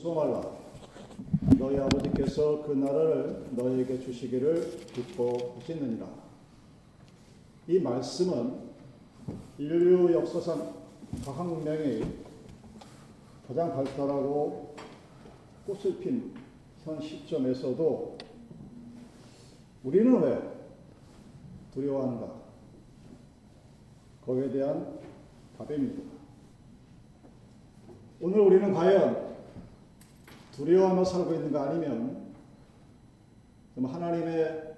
소말라 너희 아버지께서 그 나라를 너희에게 주시기를 기뻐하시느니라. 이 말씀은 인류 역사상 과학 문명이 가장 발달하고 꽃을 핀 현 시점에서도 우리는 왜 두려워하는가? 거기에 대한 답입니다. 오늘 우리는 과연 두려워하며 살고 있는가 아니면 하나님의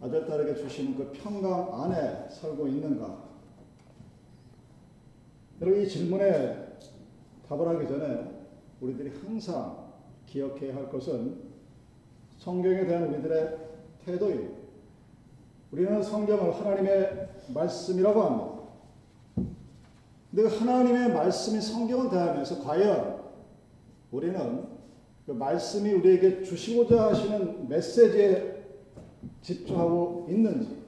아들, 딸에게 주시는 그 평강 안에 살고 있는가? 여러분 이 질문에 답을 하기 전에 우리들이 항상 기억해야 할 것은 성경에 대한 우리들의 태도입니다. 우리는 성경을 하나님의 말씀이라고 합니다. 근데 하나님의 말씀이 성경을 대하면서 과연 우리는 그 말씀이 우리에게 주시고자 하시는 메시지에 집중하고 있는지,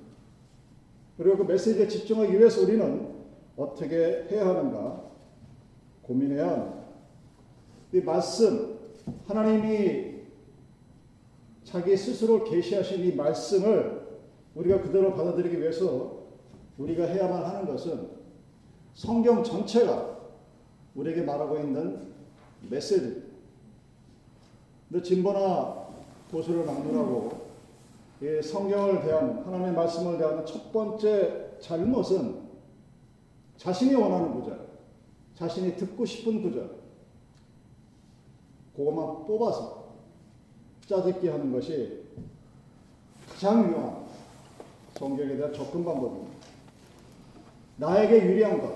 그리고 그 메시지에 집중하기 위해서 우리는 어떻게 해야 하는가 고민해야 합니다. 이 말씀, 하나님이 자기 스스로 계시하신 이 말씀을 우리가 그대로 받아들이기 위해서 우리가 해야만 하는 것은 성경 전체가 우리에게 말하고 있는 메시지. 근데 진보나 도수를 막론하고 성경을 대한 하나님의 말씀을 대하는 첫 번째 잘못은 자신이 원하는 구절, 자신이 듣고 싶은 구절, 그것만 뽑아서 짜듣기 하는 것이 가장 유용한 성경에 대한 접근 방법입니다. 나에게 유리한 것,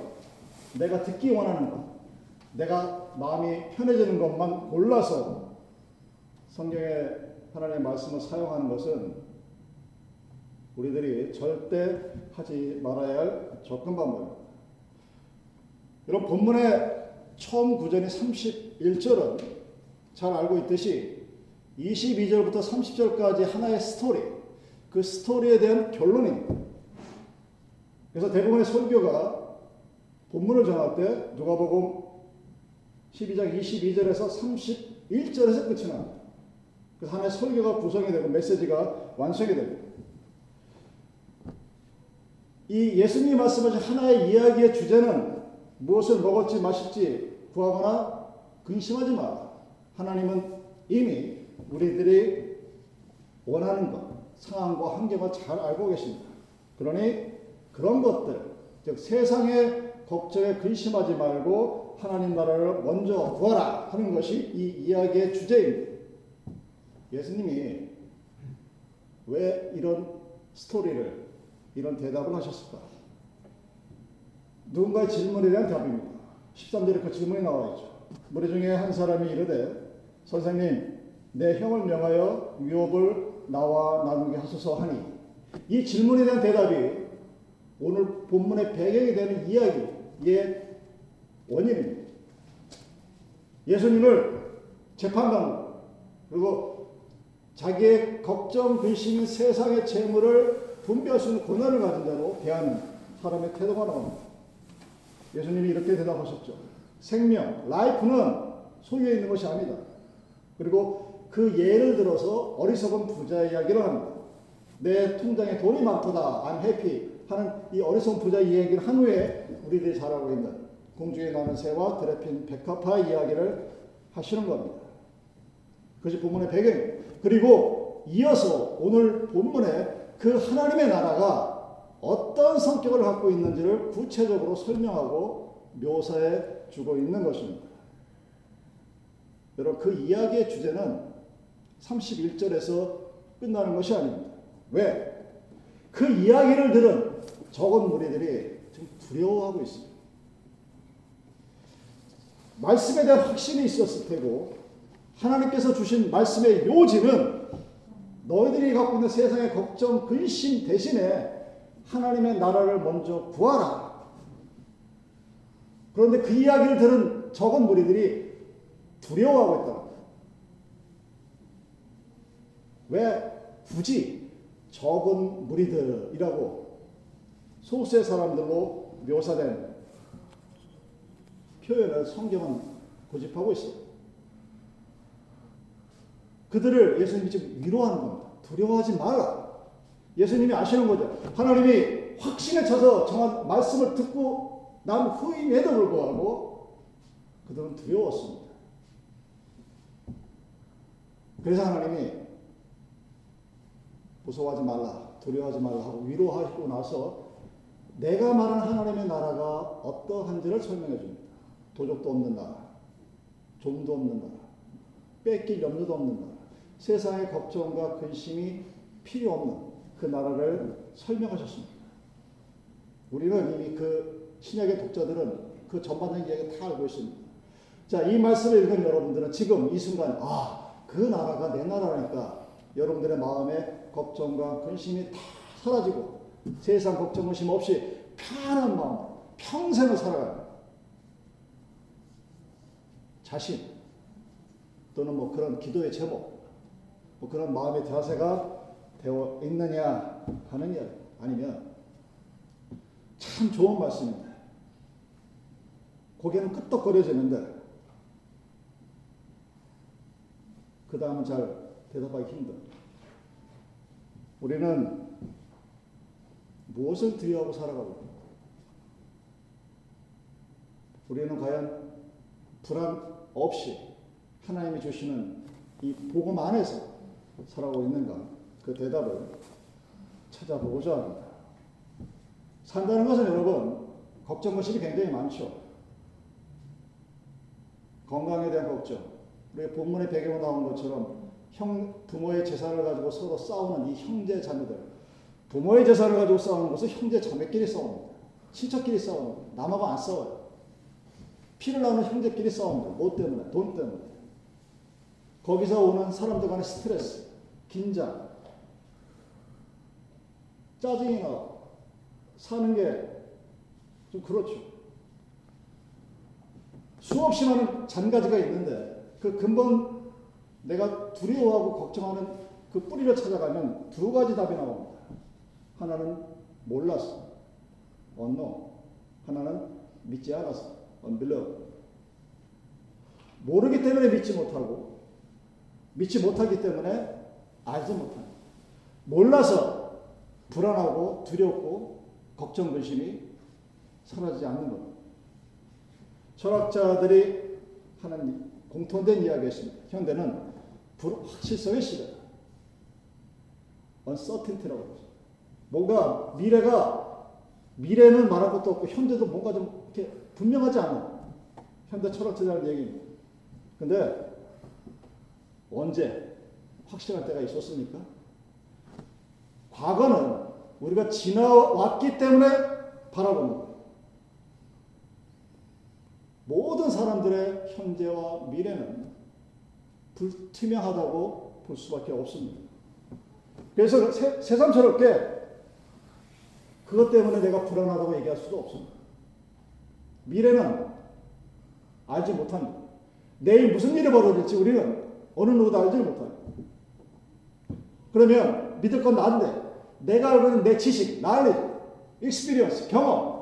내가 듣기 원하는 것, 내가 마음이 편해지는 것만 골라서 성경의 하나님의 말씀을 사용하는 것은 우리들이 절대 하지 말아야 할 접근 방법입니다. 여러분 본문의 처음 구절인 31절은 잘 알고 있듯이 22절부터 30절까지 하나의 스토리, 그 스토리에 대한 결론입니다. 그래서 대부분의 설교가 본문을 전할 때 누가복음 12장 22절에서 31절에서 끝이 납니다. 그래서 하나의 설교가 구성이 되고 메시지가 완성이 됩니다. 이 예수님이 말씀하신 하나의 이야기의 주제는 무엇을 먹을지 마실지 구하거나 근심하지 마. 하나님은 이미 우리들이 원하는 것, 상황과 환경을 잘 알고 계십니다. 그러니 그런 것들, 즉 세상의 걱정에 근심하지 말고 하나님 나라를 먼저 구하라 하는 것이 이 이야기의 주제입니다. 예수님이 왜 이런 스토리를, 이런 대답을 하셨을까? 누군가의 질문에 대한 답입니다. 13절에 그 질문이 나와 있죠. 무리 중에 한 사람이 이르되 선생님 내 형을 명하여 유업을 나와 나누게 하소서 하니 이 질문에 대한 대답이 오늘 본문의 배경이 되는 이야기의 원인입니다. 예수님을 재판관 그리고 자기의 걱정, 근심, 세상의 재물을 분배할 수 있는 권한을 가진 자로 대하는 사람의 태도가 나옵니다. 예수님이 이렇게 대답하셨죠. 생명, 라이프는 소유에 있는 것이 아니다. 그리고 그 예를 들어서 어리석은 부자 이야기를 합니다. 내 통장에 돈이 많도다, I'm happy 하는 이 어리석은 부자 이야기를 한 후에 우리들이 잘 알고 있는 공중에 나는 새와 드레핀 백합화 이야기를 하시는 겁니다. 그것이 본문의 배경입니다. 그리고 이어서 오늘 본문에 그 하나님의 나라가 어떤 성격을 갖고 있는지를 구체적으로 설명하고 묘사해 주고 있는 것입니다. 여러분, 그 이야기의 주제는 31절에서 끝나는 것이 아닙니다. 왜? 그 이야기를 들은 적은 무리들이 지금 두려워하고 있습니다. 말씀에 대한 확신이 있었을 테고, 하나님께서 주신 말씀의 요지는 너희들이 갖고 있는 세상의 걱정, 근심 대신에 하나님의 나라를 먼저 구하라. 그런데 그 이야기를 들은 적은 무리들이 두려워하고 있다. 왜 굳이 적은 무리들이라고 소수의 사람들로 묘사된 표현을 성경은 고집하고 있습니다. 그들을 예수님이 지금 위로하는 겁니다. 두려워하지 말라. 예수님이 아시는 거죠. 하나님이 확신에 차서 정한 말씀을 듣고 난 후임에도 불구하고 그들은 두려웠습니다. 그래서 하나님이 무서워하지 말라, 두려워하지 말라 하고 위로하시고 나서 내가 말한 하나님의 나라가 어떠한지를 설명해 줍니다. 도적도 없는 나라, 좀도 없는 나라, 뺏길 염려도 없는 나라, 세상의 걱정과 근심이 필요 없는 그 나라를 설명하셨습니다. 우리는 이미 그 신약의 독자들은 그 전반적인 이야기 다 알고 있습니다. 자, 이 말씀을 읽은 여러분들은 지금 이 순간, 아, 그 나라가 내 나라니까 여러분들의 마음에 걱정과 근심이 다 사라지고 세상 걱정, 근심 없이 편안한 마음, 평생을 살아가는 자신 또는 뭐 그런 기도의 제목, 뭐 그런 마음의 자세가 되어 있느냐 하는 이야기 아니면 참 좋은 말씀입니다. 고개는 끄덕거려지는데 그 다음은 잘 대답하기 힘든. 우리는 무엇을 두려워하고 살아가고? 우리는 과연 불안 없이 하나님이 주시는 이 복음 안에서 살아가고 있는가? 그 대답을 찾아보고자 합니다. 산다는 것은 여러분, 걱정 것이 굉장히 많죠. 건강에 대한 걱정. 우리 본문의 배경으로 나온 것처럼 형, 부모의 재산을 가지고 서로 싸우는 이 형제 자매들. 부모의 재산을 가지고 싸우는 것은 형제 자매끼리 싸웁니다. 친척끼리 싸웁니다. 남하고 안 싸워요. 피를 나누는 형제끼리 싸웁니다. 뭐 때문에? 돈 때문에. 거기서 오는 사람들 간의 스트레스, 긴장, 짜증이 나 사는 게 좀 그렇죠. 수없이 많은 잔가지가 있는데 그 근본 내가 두려워하고 걱정하는 그 뿌리를 찾아가면 두 가지 답이 나옵니다. 하나는 몰랐어. 언노. 하나는 믿지 않았어. unbelief. 모르기 때문에 믿지 못하고 믿지 못하기 때문에 알지 못하는 몰라서 불안하고 두렵고 걱정 근심이 사라지지 않는 것. 철학자들이 하는 공통된 이야기였습니다. 현대는 불확실성의 시대. uncertainty라고 그러죠. 뭔가 미래가 미래는 말할 것도 없고 현재도 뭔가 좀 이렇게 분명하지 않아. 현대 철학자들 얘기입니다. 근데 언제 확실할 때가 있었습니까? 과거는 우리가 지나왔기 때문에 바라보는 거예요. 모든 사람들의 현재와 미래는 불투명하다고 볼 수밖에 없습니다. 그래서 새, 새삼스럽게 그것 때문에 내가 불안하다고 얘기할 수도 없습니다. 미래는 알지 못합니다. 내일 무슨 일이 벌어질지 우리는 어느 누구도 알지 못합니다. 그러면 믿을 건 나인데 내가 알고 있는 내 지식, knowledge, experience, 경험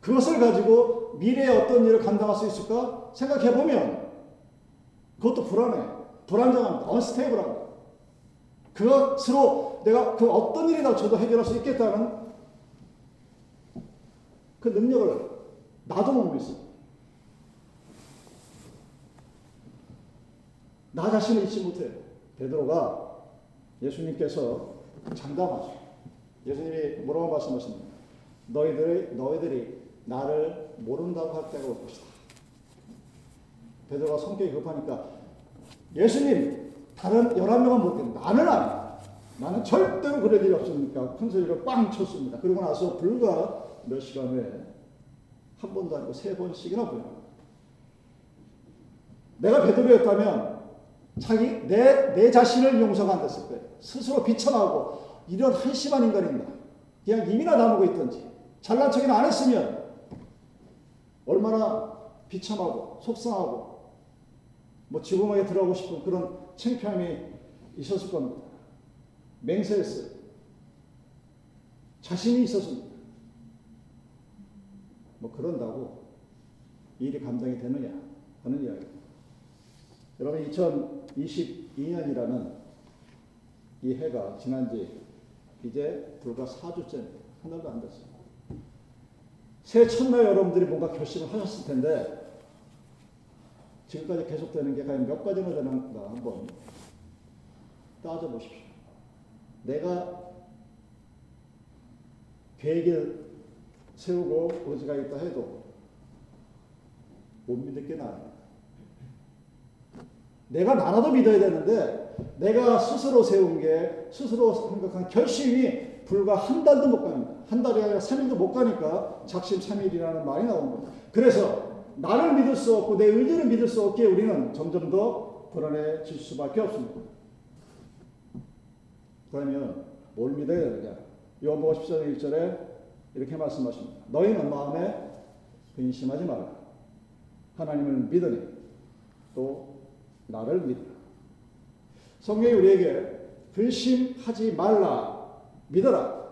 그것을 가지고 미래에 어떤 일을 감당할 수 있을까 생각해 보면 그것도 불안해, 불안정합니다, unstable합니다. 그것으로 내가 그 어떤 일이 닥쳐도 해결할 수 있겠다는 그 능력을 나도 못 믿습니다. 나 자신을 잊지 못해요. 베드로가 예수님께서 장담하죠. 예수님이 뭐라고 말씀하십니까? 너희들이, 너희들이 나를 모른다고 할 때가 올 것이다. 베드로가 성격이 급하니까 예수님 다른 11명은 못겠는데 나는 아니다. 나는 절대로 그럴 일이 없으니까 큰 소리로 빵 쳤습니다. 그리고 나서 불과 몇 시간 후에 한 번도 아니고 세 번씩이나 보여. 내가 베드로였다면 자기 내, 내 자신을 용서가 안 됐을 거예요. 스스로 비천하고 이런 한심한 인간인가. 그냥 이미나 나누고 있던지 잘난 척이나 안 했으면 얼마나 비참하고 속상하고 뭐 지구멍에 들어가고 싶은 그런 창피함이 있었을 겁니다. 맹세했어요. 자신이 있었습니다. 뭐 그런다고 일이 감당이 되느냐 하는 이야기. 여러분 2022년이라는 이 해가 지난 지 이제 불과 4주째입니다. 한 달도 안 됐어요. 새해 첫날 여러분들이 뭔가 결심을 하셨을 텐데 지금까지 계속되는 게 과연 몇 가지나 되는가 한번 따져보십시오. 내가 계획을 세우고 의지가 있다 해도 못 믿을 게 나아요. 내가 나라도 믿어야 되는데 내가 스스로 세운 게 스스로 생각한 결심이 불과 한 달도 못 갑니다. 한 달이 아니라 3일도 못 가니까 작심 3일이라는 말이 나온 겁니다. 그래서 나를 믿을 수 없고 내 의지를 믿을 수 없기에 우리는 점점 더 불안해질 수밖에 없습니다. 그러면 뭘 믿어야 되느냐? 요한복음 14장 1절에 이렇게 말씀하십니다. 너희는 마음에 근심하지 말라. 하나님을 믿으니 또 나를 믿으라. 성경이 우리에게 근심하지 말라. 믿어라.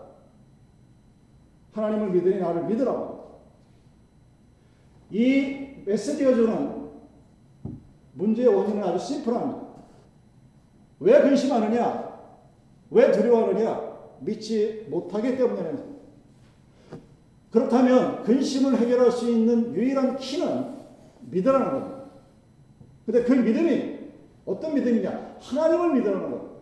하나님을 믿으니 나를 믿으라고. 이 메시지가 주는 문제의 원인은 아주 심플합니다. 왜 근심하느냐? 왜 두려워하느냐? 믿지 못하기 때문에. 그렇다면 근심을 해결할 수 있는 유일한 키는 믿으라는 겁니다. 근데 그 믿음이 어떤 믿음이냐? 하나님을 믿으라는 겁니다.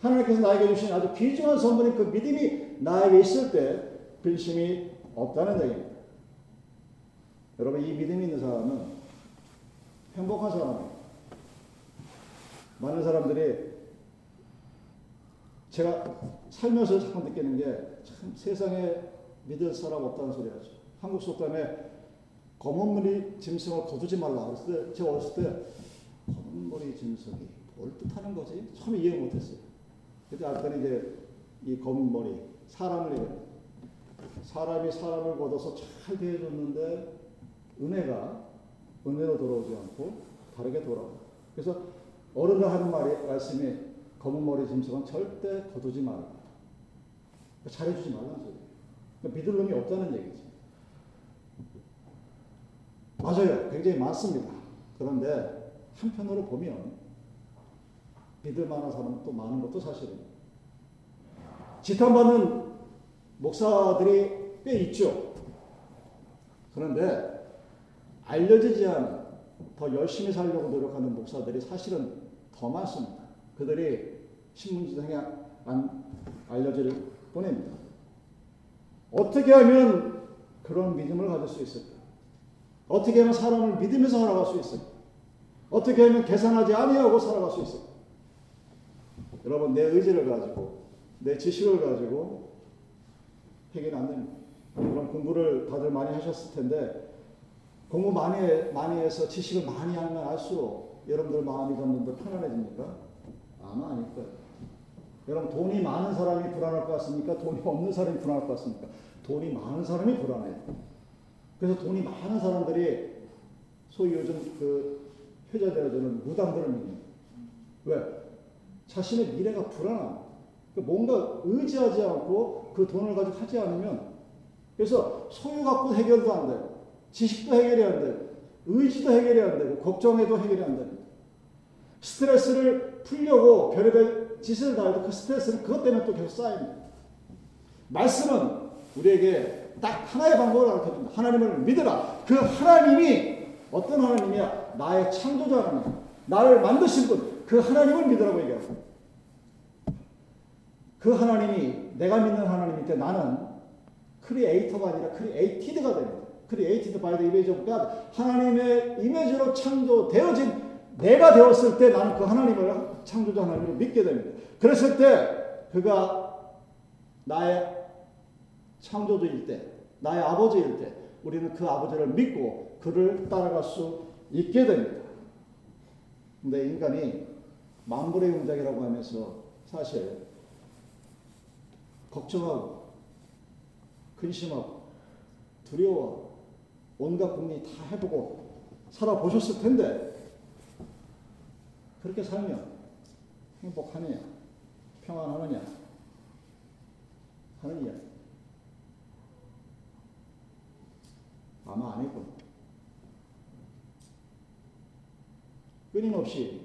하나님께서 나에게 주신 아주 귀중한 선물인 그 믿음이 나에게 있을 때 근심이 없다는 얘기입니다. 여러분 이 믿음이 있는 사람은 행복한 사람입니다. 많은 사람들이 제가 살면서 자꾸 느끼는 게 참 세상에 믿을 사람 없다는 소리 하죠. 한국 속담에 검은 머리 짐승을 거두지 말라. 그랬을 때 제가 어렸을 때 머리 짐승이 뭘 뜻하는 거지? 처음에 이해 못했어요. 그때 알았더니 이제 이 검은 머리 사람을. 사람이 사람을 걷어서 잘 대해줬는데 은혜가 은혜로 돌아오지 않고 다르게 돌아와. 그래서 어른들 하는 말이 말씀이 검은 머리 짐승은 절대 거두지 말라. 잘해주지 말라는 소리예요. 그러니까 믿을 놈이 없다는 얘기지. 맞아요. 굉장히 많습니다. 그런데 한편으로 보면 믿을 만한 사람은 또 많은 것도 사실입니다. 지탄받는 목사들이 꽤 있죠. 그런데 알려지지 않은 더 열심히 살려고 노력하는 목사들이 사실은 더 많습니다. 그들이 신문지상에 안 알려질 뿐입니다. 어떻게 하면 그런 믿음을 가질 수 있을까? 어떻게 하면 사람을 믿으면서 살아갈 수 있을까? 어떻게 하면 계산하지 아니하고 살아갈 수 있을까? 여러분 내 의지를 가지고 내 지식을 가지고 해결 안 됩니다. 그럼 공부를 다들 많이 하셨을 텐데 공부 많이 많이 해서 지식을 많이 하면 알수록 여러분들 마음이 점점 더 편안해집니까? 아마 아닐 거예요. 여러분 돈이 많은 사람이 불안할 것 같습니까? 돈이 없는 사람이 불안할 것 같습니까? 돈이 많은 사람이 불안해요. 그래서 돈이 많은 사람들이 소위 요즘 그 효자되어지는 무당들을 믿는 왜? 자신의 미래가 불안함. 그러니까 뭔가 의지하지 않고 그 돈을 가지고 하지 않으면 그래서 소유 갖고 해결도 안 되고 지식도 해결이 안 되고 의지도 해결이 안 되고 걱정해도 해결이 안 됩니다. 스트레스를 풀려고 별의별 짓을 다 해도 그 스트레스는 그것 때문에 또 계속 쌓입니다. 말씀은 우리에게 딱 하나의 방법을 가르쳐 줍니다. 하나님을 믿으라. 그 하나님이 어떤 하나님이야? 나의 창조자 하나님. 나를 만드신 분. 그 하나님을 믿으라고 얘기합니다. 그 하나님이 내가 믿는 하나님일 때 나는 creator가 아니라 created가 됩니다. created by the image of God. 하나님의 이미지로 창조되어진 내가 되었을 때 나는 그 하나님을 창조자 하나님을 믿게 됩니다. 그랬을 때 그가 나의 창조주일 때, 나의 아버지일 때 우리는 그 아버지를 믿고 그를 따라갈 수 있게 됩니다. 근데 인간이 만물의 영장이라고 하면서 사실 걱정하고 근심하고 두려워 온갖 고민 다 해보고 살아보셨을 텐데 그렇게 살면 행복하느냐 평안하느냐 하는 이야기 아마 아닐 겁니다. 끊임없이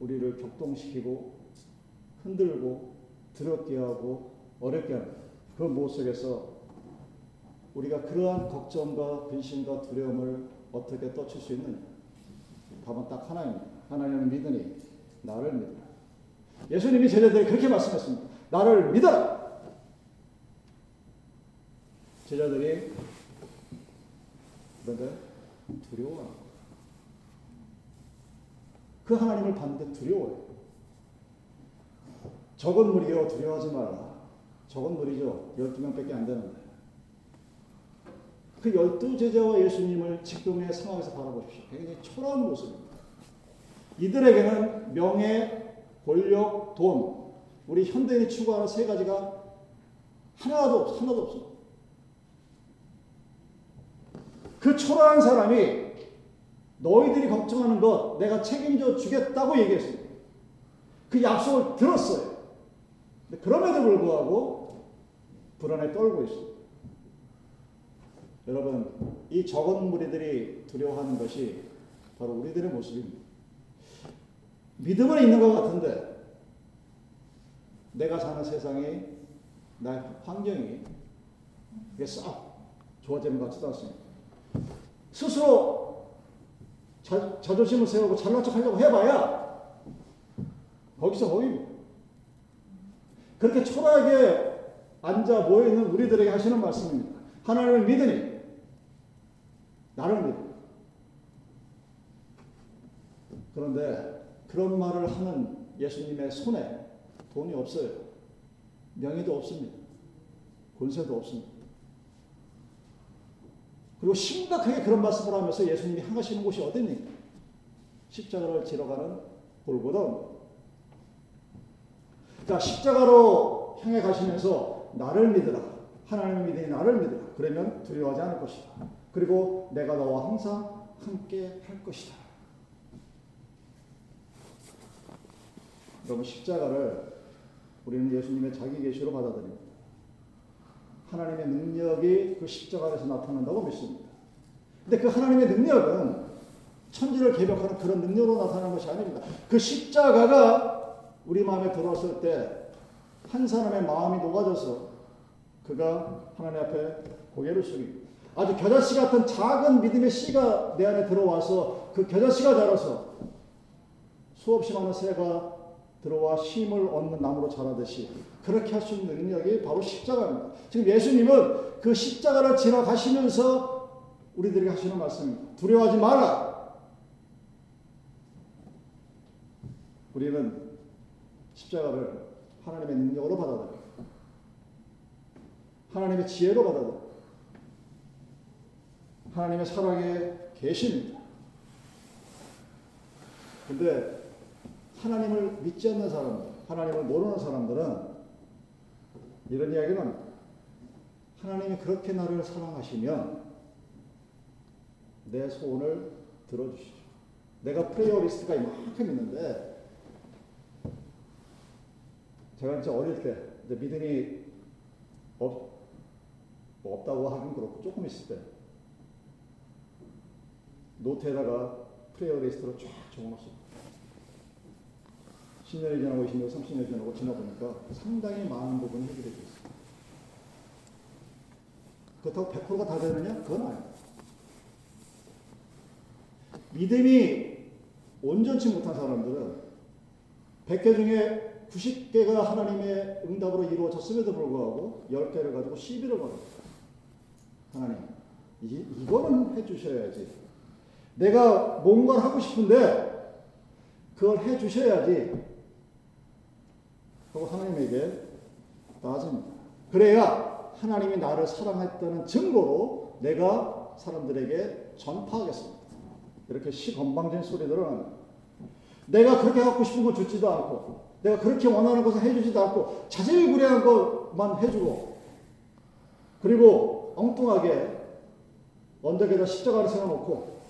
우리를 격동시키고 흔들고 두렵게 하고 어렵게 하는 그 모습 속에서 우리가 그러한 걱정과 근심과 두려움을 어떻게 떨칠 수 있느냐? 답은 딱 하나입니다. 하나님을 믿으니 나를 믿으라. 예수님이 제자들에게 그렇게 말씀했습니다. 나를 믿어라. 제자들이 그런데 두려워합니다. 그 하나님을 봤는데 두려워요. 적은 무리여 두려워하지 말라. 적은 무리죠. 12명밖에 안 되는데. 그 열두 제자와 예수님을 지금의 상황에서 바라보십시오. 굉장히 초라한 모습입니다. 이들에게는 명예, 권력, 돈, 우리 현대인이 추구하는 세 가지가 하나도 없, 하나도 없어. 그 초라한 사람이 너희들이 걱정하는 것 내가 책임져 주겠다고 얘기했습니다. 그 약속을 들었어요. 그럼에도 불구하고 불안에 떨고 있습니다. 여러분, 이 적은 무리들이 두려워하는 것이 바로 우리들의 모습입니다. 믿음은 있는 것 같은데 내가 사는 세상이 나의 환경이 이게 싹 좋아지는 것 같지도 않습니다. 스스로 자, 자존심을 세우고 잘난 척 하려고 해봐야 거기서 거기 그렇게 초라하게 앉아 모여있는 우리들에게 하시는 말씀입니다. 하나님을 믿으니 나를 믿어. 그런데 그런 말을 하는 예수님의 손에 돈이 없어요. 명예도 없습니다. 권세도 없습니다. 그리고 심각하게 그런 말씀을 하면서 예수님이 향하시는 곳이 어딨니? 십자가를 지러 가는 골고던 자, 십자가로 향해 가시면서 나를 믿으라. 하나님을 믿으니 나를 믿으라. 그러면 두려워하지 않을 것이다. 그리고 내가 너와 항상 함께 할 것이다. 여러분 십자가를 우리는 예수님의 자기 계시로 받아들입니다. 하나님의 능력이 그 십자가에서 나타난다고 믿습니다. 근데 그 하나님의 능력은 천지를 개벽하는 그런 능력으로 나타나는 것이 아닙니다. 그 십자가가 우리 마음에 들어왔을 때 한 사람의 마음이 녹아져서 그가 하나님 앞에 고개를 숙이고 아주 겨자씨 같은 작은 믿음의 씨가 내 안에 들어와서 그 겨자씨가 자라서 수없이 많은 새가 들어와 쉼을 얻는 나무로 자라듯이 그렇게 할 수 있는 능력이 바로 십자가입니다. 지금 예수님은 그 십자가를 지나가시면서 우리들에게 하시는 말씀입니다. 두려워하지 마라. 우리는 십자가를 하나님의 능력으로 받아들여. 하나님의 지혜로 받아들여. 하나님의 사랑의 계십니다. 근데 하나님을 믿지 않는 사람들, 하나님을 모르는 사람들은 이런 합니다. 하나님이 그렇게 나를 사랑하시면 내 소원을 들어주시죠. 내가 prayer list가 이만큼 있는데 제가 이제 어릴 때 이제 믿음이 없, 뭐 없다고 하긴 그렇고 조금 있을 때 노트에다가 prayer list로 쫙 적어놨어요. 10년이 지나고 20년, 30년이 지나고 지나보니까 상당히 많은 부분이 해결되고 있어요. 그렇다고 100%가 다 되느냐? 그건 아니에요. 믿음이 온전치 못한 사람들은 100개 중에 90개가 하나님의 응답으로 이루어졌음에도 불구하고 10개를 가지고 시비를 걸어요. 하나님, 이, 이거는 해주셔야지. 내가 뭔가를 하고 싶은데 그걸 해주셔야지. 하고 하나님에게 나아집니다. 그래야 하나님이 나를 사랑했다는 증거로 내가 사람들에게 전파하겠습니다. 이렇게 시건방진 소리들은 내가 그렇게 갖고 싶은 거 주지도 않고 내가 그렇게 원하는 것을 해주지도 않고 자질구레한 것만 해주고 그리고 엉뚱하게 언덕에다 십자가를 세워놓고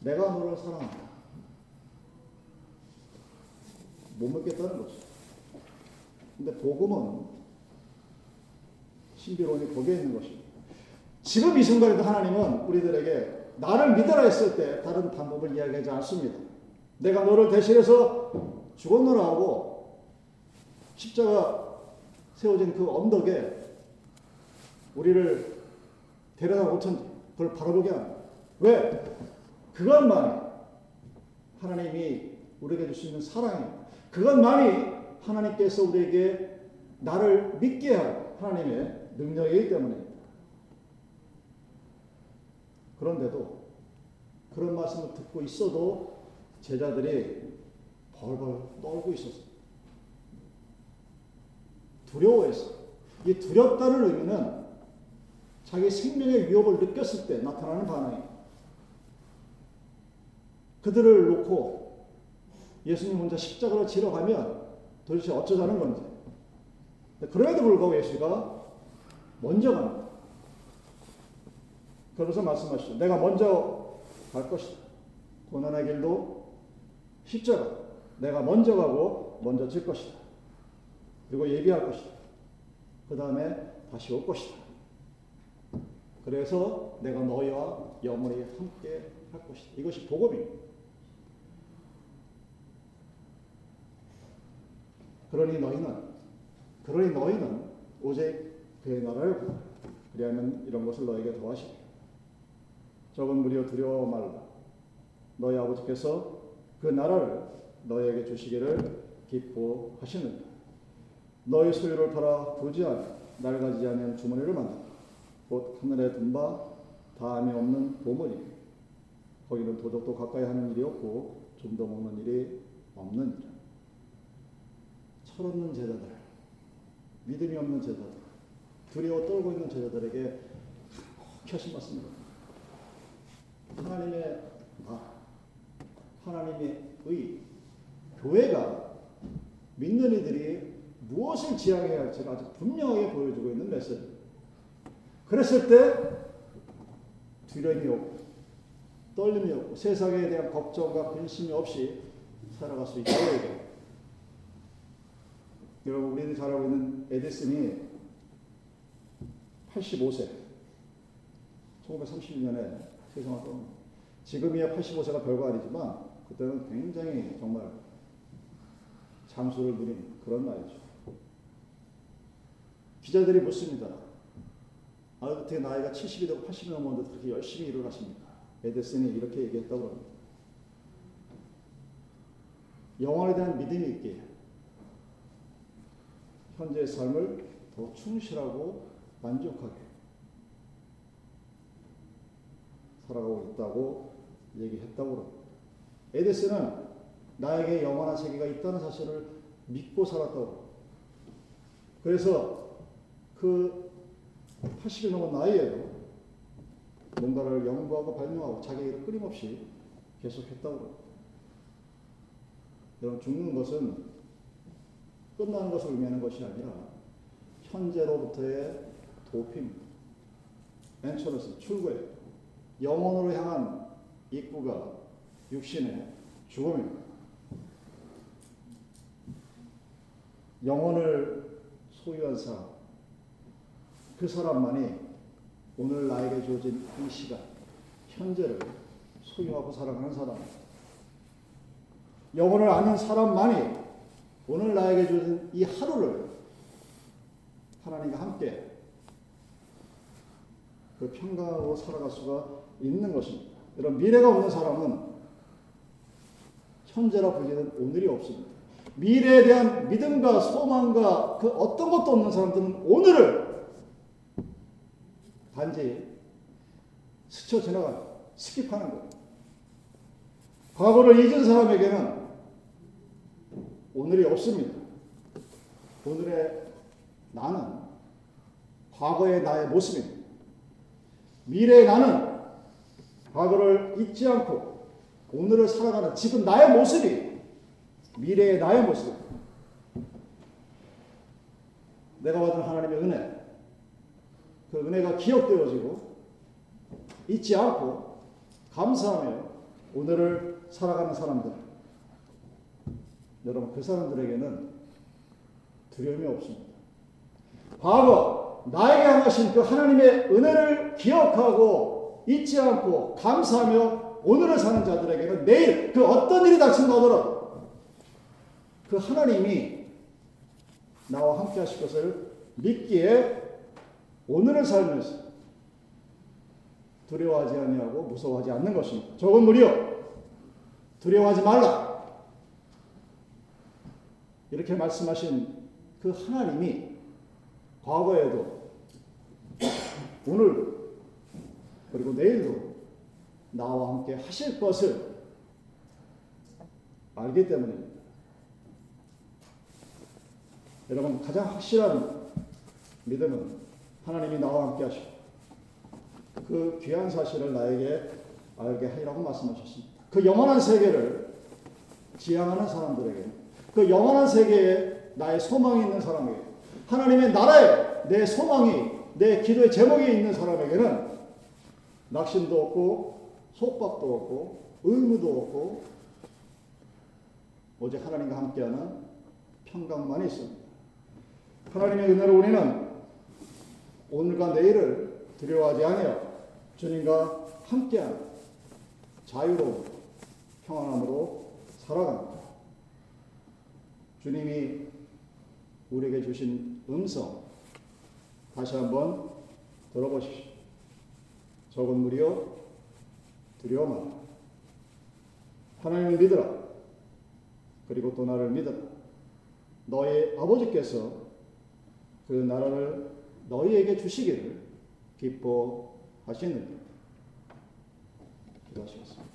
내가 너를 사랑한다. 못 믿겠다는 거죠. 근데 복음은 신비론이 거기에 있는 것입니다. 지금 이 순간에도 하나님은 우리들에게 나를 믿어라 했을 때 다른 방법을 이야기하지 않습니다. 내가 너를 대신해서 죽었노라 하고 십자가 세워진 그 언덕에 우리를 데려다 놓던지 그걸 바라보게 합니다. 왜? 그것만이 하나님이 우리에게 줄 수 있는 사랑입니다. 그것만이 하나님께서 우리에게 나를 믿게 할 하나님의 능력이기 때문입니다. 그런데도 그런 말씀을 듣고 있어도 제자들이 벌벌 떨고 있었어요. 두려워했어. 이 두렵다는 의미는 자기 생명의 위협을 느꼈을 때 나타나는 반응이에요. 그들을 놓고 예수님 혼자 십자가로 지러 가면 도대체 어쩌자는 건지. 그럼에도 불구하고 예수가 먼저 갑니다. 그러면서 말씀하시죠. 내가 먼저 갈 것이다. 고난의 길도 십자가. 내가 먼저 가고 먼저 질 것이다. 그리고 예비할 것이다. 그 다음에 다시 올 것이다. 그래서 내가 너희와 영원히 함께 할 것이다. 이것이 복음입니다. 그러니 너희는 그러니 너희는 오직 그의 나라를 구하라. 그리하면 이런 것을 너에게 더하시리라. 적은 무리여 두려워 말라. 너희 아버지께서 그 나라를 너희에게 주시기를 기뻐하시느니라. 너희 소유를 팔아 부지하며 낡아지지 않는 주머니를 만들라. 곧 하늘에 든바 다음이 없는 보물이 거기는 도적도 가까이 하는 일이 없고 좀더 먹는 일이 없느니라. 철없는 제자들, 믿음이 없는 제자들, 두려워 떨고 있는 제자들에게 켜신 말씀입니다. 하나님의 나, 하나님의 의, 교회가 믿는 이들이 무엇을 지향해야 할지를 아주 분명하게 보여주고 있는 메시지. 그랬을 때 두려움이 없고 떨림이 없고 세상에 대한 걱정과 근심이 없이 살아갈 수 얘기합니다. 여러분 우리는 잘 알고 있는 에디슨이 85세 1931년에 세상을 떠납니다. 지금이야 85세가 별거 아니지만 그때는 굉장히 정말 장수를 누린 그런 나이죠. 기자들이 묻습니다. 아, 어떻게 나이가 70이 되고 80이 넘었는데 그렇게 열심히 일을 하십니까? 에디슨이 이렇게 얘기했다고 합니다. 영혼에 대한 믿음이 있게 현재의 삶을 더 충실하고 만족하게 살아가고 있다고 얘기했다고 합니다. 에디슨은 나에게 영원한 세계가 있다는 사실을 믿고 살았다고 그래서 그 80이 넘은 나이에도 뭔가를 연구하고 발명하고 자기 일을 끊임없이 계속했다고. 여러분 죽는 것은 끝나는 것을 의미하는 것이 아니라 현재로부터의 도피입니다. 엔처러스 출구에 영혼으로 향한 입구가 육신의 죽음입니다. 영혼을 소유한 사람, 그 사람만이 오늘 나에게 주어진 이 시간, 현재를 소유하고 살아가는 사람입니다. 영혼을 아는 사람만이 오늘 나에게 주어진 이 하루를 하나님과 함께 그 평강하고 살아갈 수가 있는 것입니다. 여러분, 미래가 없는 사람은 현재라 불리는 오늘이 없습니다. 미래에 대한 믿음과 소망과 그 어떤 것도 없는 사람들은 오늘을 단지 스쳐 지나가는, skip하는 거예요. 과거를 잊은 사람에게는 오늘이 없습니다. 오늘의 나는 과거의 나의 모습입니다. 미래의 나는 과거를 잊지 않고 오늘을 살아가는 지금 나의 모습이 미래의 나의 모습. 내가 받은 하나님의 은혜. 그 은혜가 기억되어지고 잊지 않고 감사하며 오늘을 살아가는 사람들. 여러분, 그 사람들에게는 두려움이 없습니다. 과거, 나에게 향하신 그 하나님의 은혜를 기억하고 잊지 않고 감사하며 오늘을 사는 자들에게는 내일 그 어떤 일이 닥친다 하더라도 그 하나님이 나와 함께 하실 것을 믿기에 오늘을 살면서 두려워하지 아니하고 무서워하지 않는 것입니다. 적은 무려 두려워하지 말라. 이렇게 말씀하신 그 하나님이 과거에도 오늘 그리고 내일도 나와 함께 하실 것을 알기 때문입니다. 여러분 가장 확실한 믿음은 하나님이 나와 함께 하시고 그 귀한 사실을 나에게 알게 하리라고 말씀하셨습니다. 그 영원한 세계를 지향하는 사람들에게 그 영원한 세계에 나의 소망이 있는 사람에게 하나님의 나라에 내 소망이 내 기도의 제목이 있는 사람에게는 낙심도 없고 속박도 없고 의무도 없고 오직 하나님과 함께하는 평강만이 있습니다. 하나님의 은혜로 우리는 오늘과 내일을 두려워하지 아니하고 주님과 함께하는 자유로운 평안함으로 살아갑니다. 주님이 우리에게 주신 음성 다시 한번 들어보십시오. 적은 무리여 두려워 말라. 하나님을 믿으라. 그리고 또 나를 믿으라. 너의 아버지께서 그 나라를 너희에게 주시기를 기뻐하시느니라. 기도하시겠습니다.